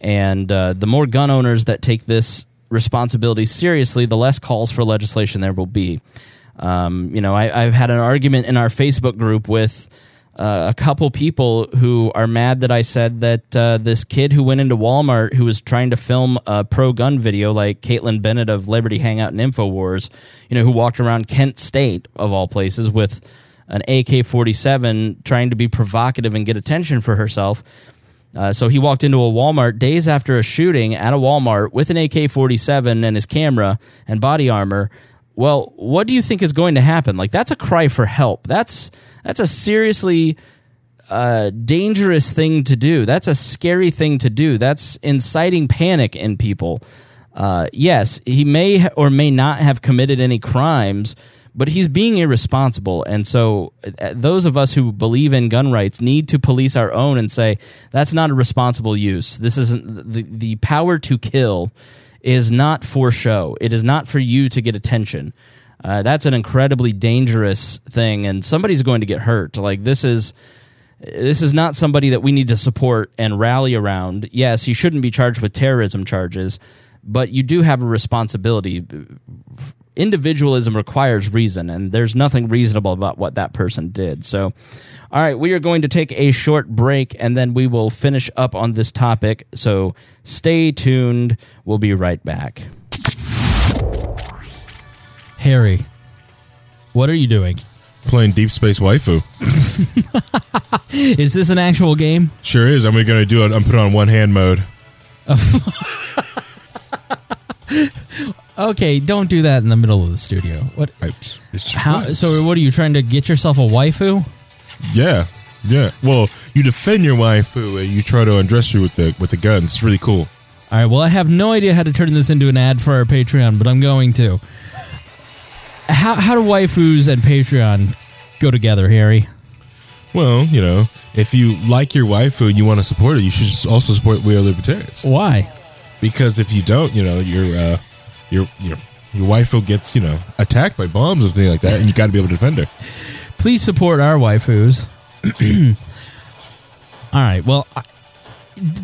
And uh, the more gun owners that take this responsibility seriously, the less calls for legislation there will be. Um, you know, I, I've had an argument in our Facebook group with uh, a couple people who are mad that I said that uh, this kid who went into Walmart who was trying to film a pro gun video, like Kaitlin Bennett of Liberty Hangout and Infowars, you know, who walked around Kent State of all places with an AK 47 trying to be provocative and get attention for herself. Uh, so he walked into a Walmart days after a shooting at a Walmart with an AK 47 and his camera and body armor. Well, what do you think is going to happen? Like that's a cry for help. That's that's a seriously uh, dangerous thing to do. That's a scary thing to do. That's inciting panic in people. Uh, yes, he may or may not have committed any crimes, but he's being irresponsible. And so, uh, those of us who believe in gun rights need to police our own and say that's not a responsible use. This isn't the the power to kill is not for show. It is not for you to get attention. Uh, that's an incredibly dangerous thing, and somebody's going to get hurt. Like this is this is not somebody that we need to support and rally around. Yes, he shouldn't be charged with terrorism charges, but you do have a responsibility. Individualism requires reason, and there's nothing reasonable about what that person did. So, all right, we are going to take a short break and then we will finish up on this topic. So, stay tuned. We'll be right back. Harry, what are you doing? Playing Deep Space Waifu. Is this an actual game? Sure is. I'm going to do it. I'm put on one hand mode. Okay, don't do that in the middle of the studio. What? It's, it's How? So, what are you trying to get yourself a waifu? Yeah, yeah. Well, you defend your waifu and you try to undress her with the with the guns. It's really cool. All right. Well, I have no idea how to turn this into an ad for our Patreon, but I'm going to. How how do waifus and Patreon go together, Harry? Well, you know, if you like your waifu and you want to support it, you should just also support We Are Libertarians. Why? Because if you don't, you know, your uh, your your your waifu gets you know attacked by bombs and things like that, and you got to be able to defend her. Please support our waifus. All right. Well, I-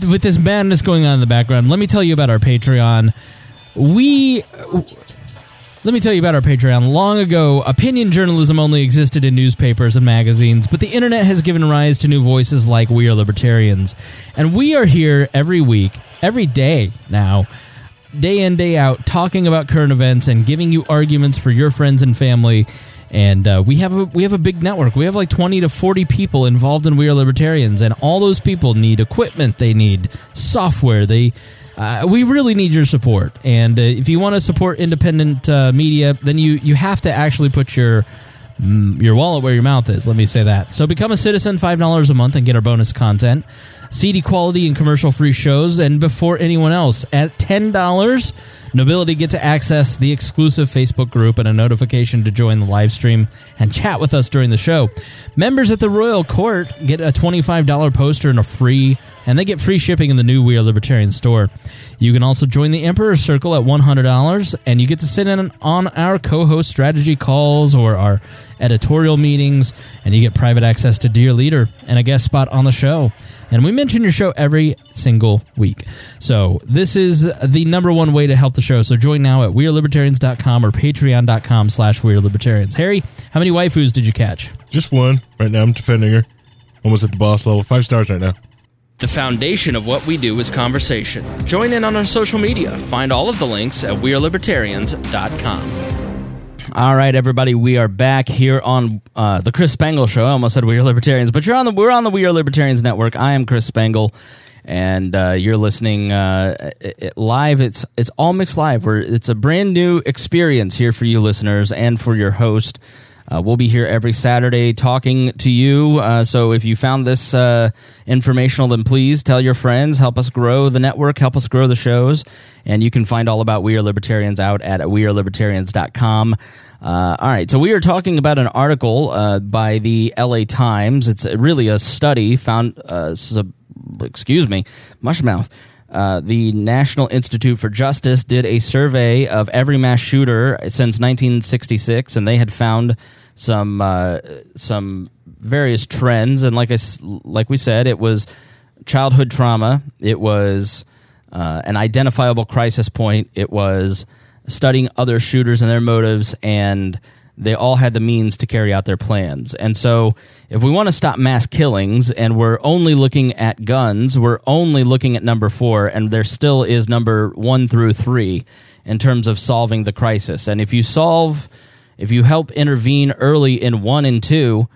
with this madness going on in the background, let me tell you about our Patreon. We. Let me tell you about our Patreon. Long ago, opinion journalism only existed in newspapers and magazines, but the internet has given rise to new voices like We Are Libertarians. And we are here every week, every day now, day in, day out, talking about current events and giving you arguments for your friends and family. And uh, we have a we have a big network. We have like twenty to forty people involved in We Are Libertarians, and all those people need equipment. They need software. They uh, we really need your support. And uh, if you want to support independent uh, media, then you you have to actually put your mm, your wallet where your mouth is. Let me say that. So become a citizen, five dollars a month, and get our bonus content, CD quality and commercial free shows, and before anyone else at ten dollars. Nobility get to access the exclusive Facebook group and a notification to join the live stream and chat with us during the show. Members at the Royal Court get a $25 poster and a free and they get free shipping in the new We Are Libertarian store. You can also join the Emperor Circle at $100 and you get to sit in on our co-host strategy calls or our editorial meetings and you get private access to Dear Leader and a guest spot on the show. And we mention your show every single week. So this is the number one way to help the show. So join now at wearelibertarians.com or patreon.com slash wearelibertarians. Harry, how many waifus did you catch? Just one. Right now, I'm defending her. Almost at the boss level. Five stars right now. The foundation of what we do is conversation. Join in on our social media. Find all of the links at wearelibertarians.com. All right, everybody, we are back here on uh, the Chris Spangle Show. I almost said We Are Libertarians, but you're on the we're on the We Are Libertarians network. I am Chris Spangle, and uh, you're listening uh, it- it- live. It's it's all mixed live. We're, it's a brand new experience here for you listeners and for your host. Uh, we'll be here every Saturday talking to you. Uh, so if you found this uh, informational, then please tell your friends. Help us grow the network. Help us grow the shows. And you can find all about We Are Libertarians out at wearelibertarians.com. Uh, all right. So we are talking about an article uh, by the LA Times. It's really a study found, uh, excuse me, mushmouth. Uh, the National Institute for Justice did a survey of every mass shooter since 1966, and they had found some uh, some various trends. And like I like we said, it was childhood trauma. It was uh, an identifiable crisis point. It was studying other shooters and their motives, and they all had the means to carry out their plans. And so, if we want to stop mass killings and we're only looking at guns, we're only looking at number four, and there still is number one through three in terms of solving the crisis. And if you solve, if you help intervene early in one and two,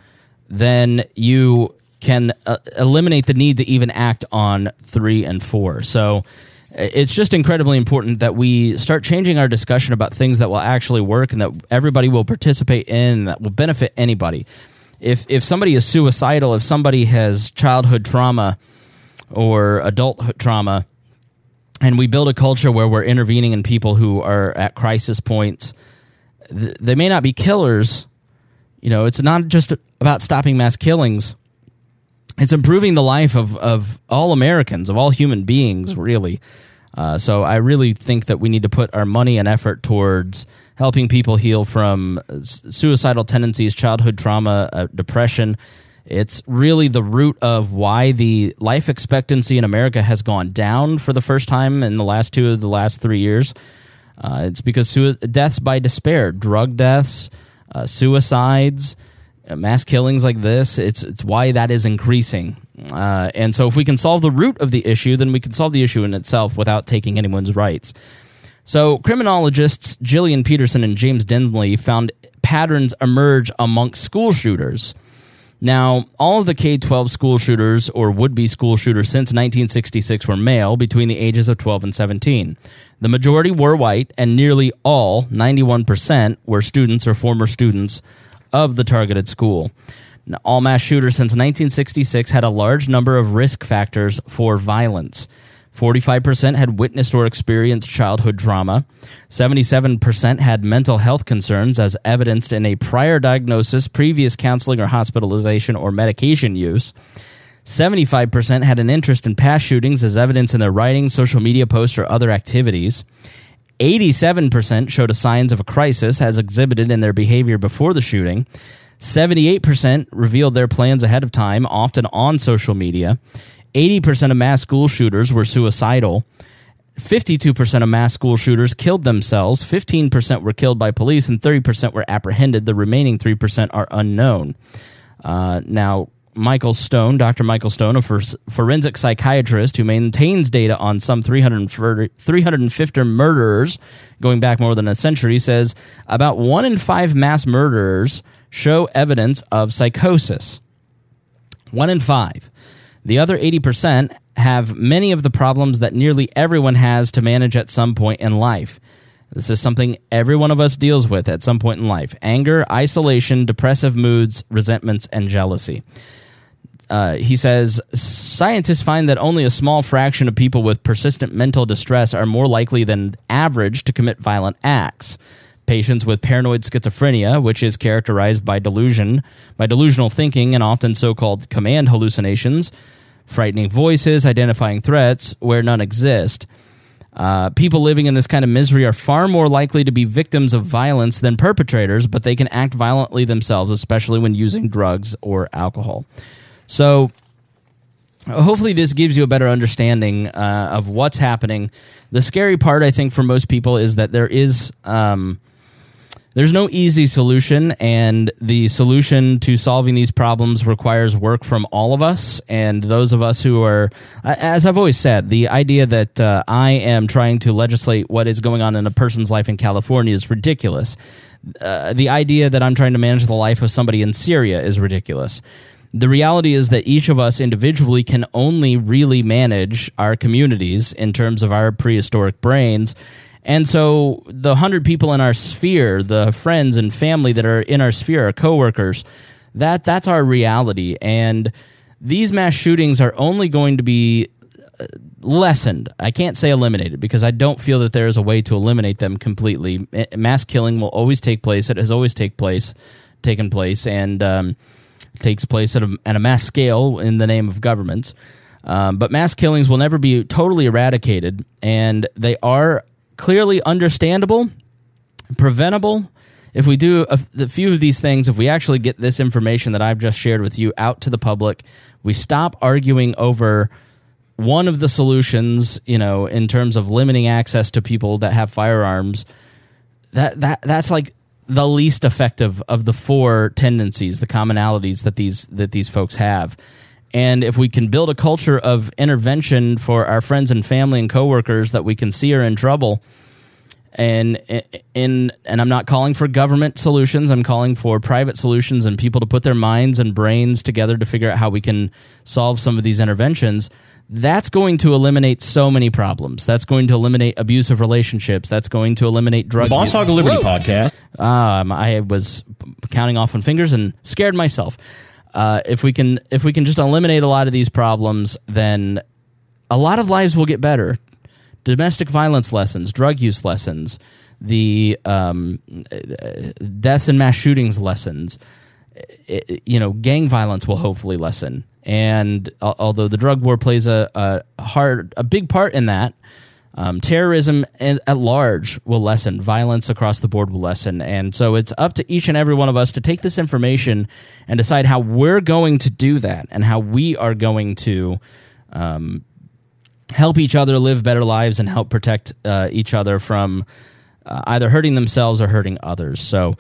then you can uh, eliminate the need to even act on three and four. So it's just incredibly important that we start changing our discussion about things that will actually work and that everybody will participate in that will benefit anybody. If if somebody is suicidal, if somebody has childhood trauma or adulthood trauma, and we build a culture where we're intervening in people who are at crisis points, th- they may not be killers. You know, it's not just about stopping mass killings. It's improving the life of, of all Americans, of all human beings, really. Uh, so I really think that we need to put our money and effort towards helping people heal from suicidal tendencies, childhood trauma, uh, depression. It's really the root of why the life expectancy in America has gone down for the first time in the last two of the last three years. Uh, it's because sui- deaths by despair, drug deaths, uh, suicides, mass killings like this. It's it's why that is increasing. Uh, and so, if we can solve the root of the issue, then we can solve the issue in itself without taking anyone's rights. So, criminologists Jillian Peterson and James Densley found patterns emerge amongst school shooters. Now, all of the K 12 school shooters or would be school shooters since 1966 were male between the ages of 12 and 17. The majority were white, and nearly all, 91%, were students or former students of the targeted school. All mass shooters since 1966 had a large number of risk factors for violence. 45% had witnessed or experienced childhood trauma. 77% had mental health concerns as evidenced in a prior diagnosis, previous counseling or hospitalization or medication use. 75% had an interest in past shootings as evidenced in their writing, social media posts, or other activities. 87% showed signs of a crisis as exhibited in their behavior before the shooting. 78% revealed their plans ahead of time, often on social media. 80% of mass school shooters were suicidal. 52% of mass school shooters killed themselves. 15% were killed by police, and 30% were apprehended. The remaining 3% are unknown. Uh, now, Michael Stone, Dr. Michael Stone, a forensic psychiatrist who maintains data on some 350 murderers going back more than a century, says about one in five mass murderers show evidence of psychosis. One in five. The other 80% have many of the problems that nearly everyone has to manage at some point in life. This is something every one of us deals with at some point in life anger, isolation, depressive moods, resentments, and jealousy. Uh, he says scientists find that only a small fraction of people with persistent mental distress are more likely than average to commit violent acts. Patients with paranoid schizophrenia, which is characterized by delusion, by delusional thinking, and often so-called command hallucinations, frightening voices, identifying threats where none exist. Uh, people living in this kind of misery are far more likely to be victims of violence than perpetrators, but they can act violently themselves, especially when using drugs or alcohol. So hopefully this gives you a better understanding uh, of what's happening. The scary part, I think, for most people is that there is. Um, there's no easy solution, and the solution to solving these problems requires work from all of us. And those of us who are, as I've always said, the idea that uh, I am trying to legislate what is going on in a person's life in California is ridiculous. Uh, the idea that I'm trying to manage the life of somebody in Syria is ridiculous the reality is that each of us individually can only really manage our communities in terms of our prehistoric brains. And so the 100 people in our sphere, the friends and family that are in our sphere, our coworkers, that that's our reality and these mass shootings are only going to be uh, lessened. I can't say eliminated because I don't feel that there is a way to eliminate them completely. Mass killing will always take place. It has always take place, taken place, and um, takes place at a, at a mass scale in the name of governments. Um, but mass killings will never be totally eradicated, and they are clearly understandable, preventable. If we do a, a few of these things, if we actually get this information that I've just shared with you out to the public, we stop arguing over one of the solutions, you know, in terms of limiting access to people that have firearms. That that that's like the least effective of the four tendencies, the commonalities that these that these folks have. And if we can build a culture of intervention for our friends and family and coworkers that we can see are in trouble, and in and I'm not calling for government solutions. I'm calling for private solutions and people to put their minds and brains together to figure out how we can solve some of these interventions that's going to eliminate so many problems. That's going to eliminate abusive relationships. That's going to eliminate drug. The Boss Hog of Liberty Whoa. podcast. Um, I was counting off on fingers and scared myself. Uh, if we can, if we can just eliminate a lot of these problems, then a lot of lives will get better. Domestic violence lessens, drug use lessens, the um, deaths and mass shootings lessens. It, you know, gang violence will hopefully lessen and although the drug war plays a, a hard a big part in that um, terrorism at large will lessen. Violence across the board will lessen. And so it's up to each and every one of us to take this information and decide how we're going to do that and how we are going to um, help each other live better lives and help protect uh, each other from uh, either hurting themselves or hurting others. So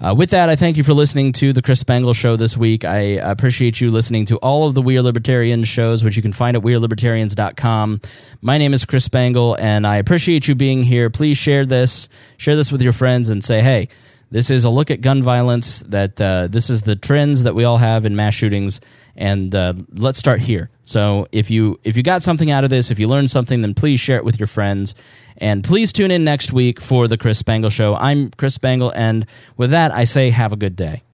uh, with that, I thank you for listening to the Chris Spangle Show this week. I appreciate you listening to all of the We Are Libertarians shows, which you can find at WeareLibertarians.com. My name is Chris Spangle, and I appreciate you being here. Please share this, share this with your friends, and say, hey, this is a look at gun violence. That uh, this is the trends that we all have in mass shootings, and uh, let's start here. So if you if you got something out of this, if you learned something, then please share it with your friends. And please tune in next week for the Chris Spangle Show. I'm Chris Spangle, and with that, I say have a good day.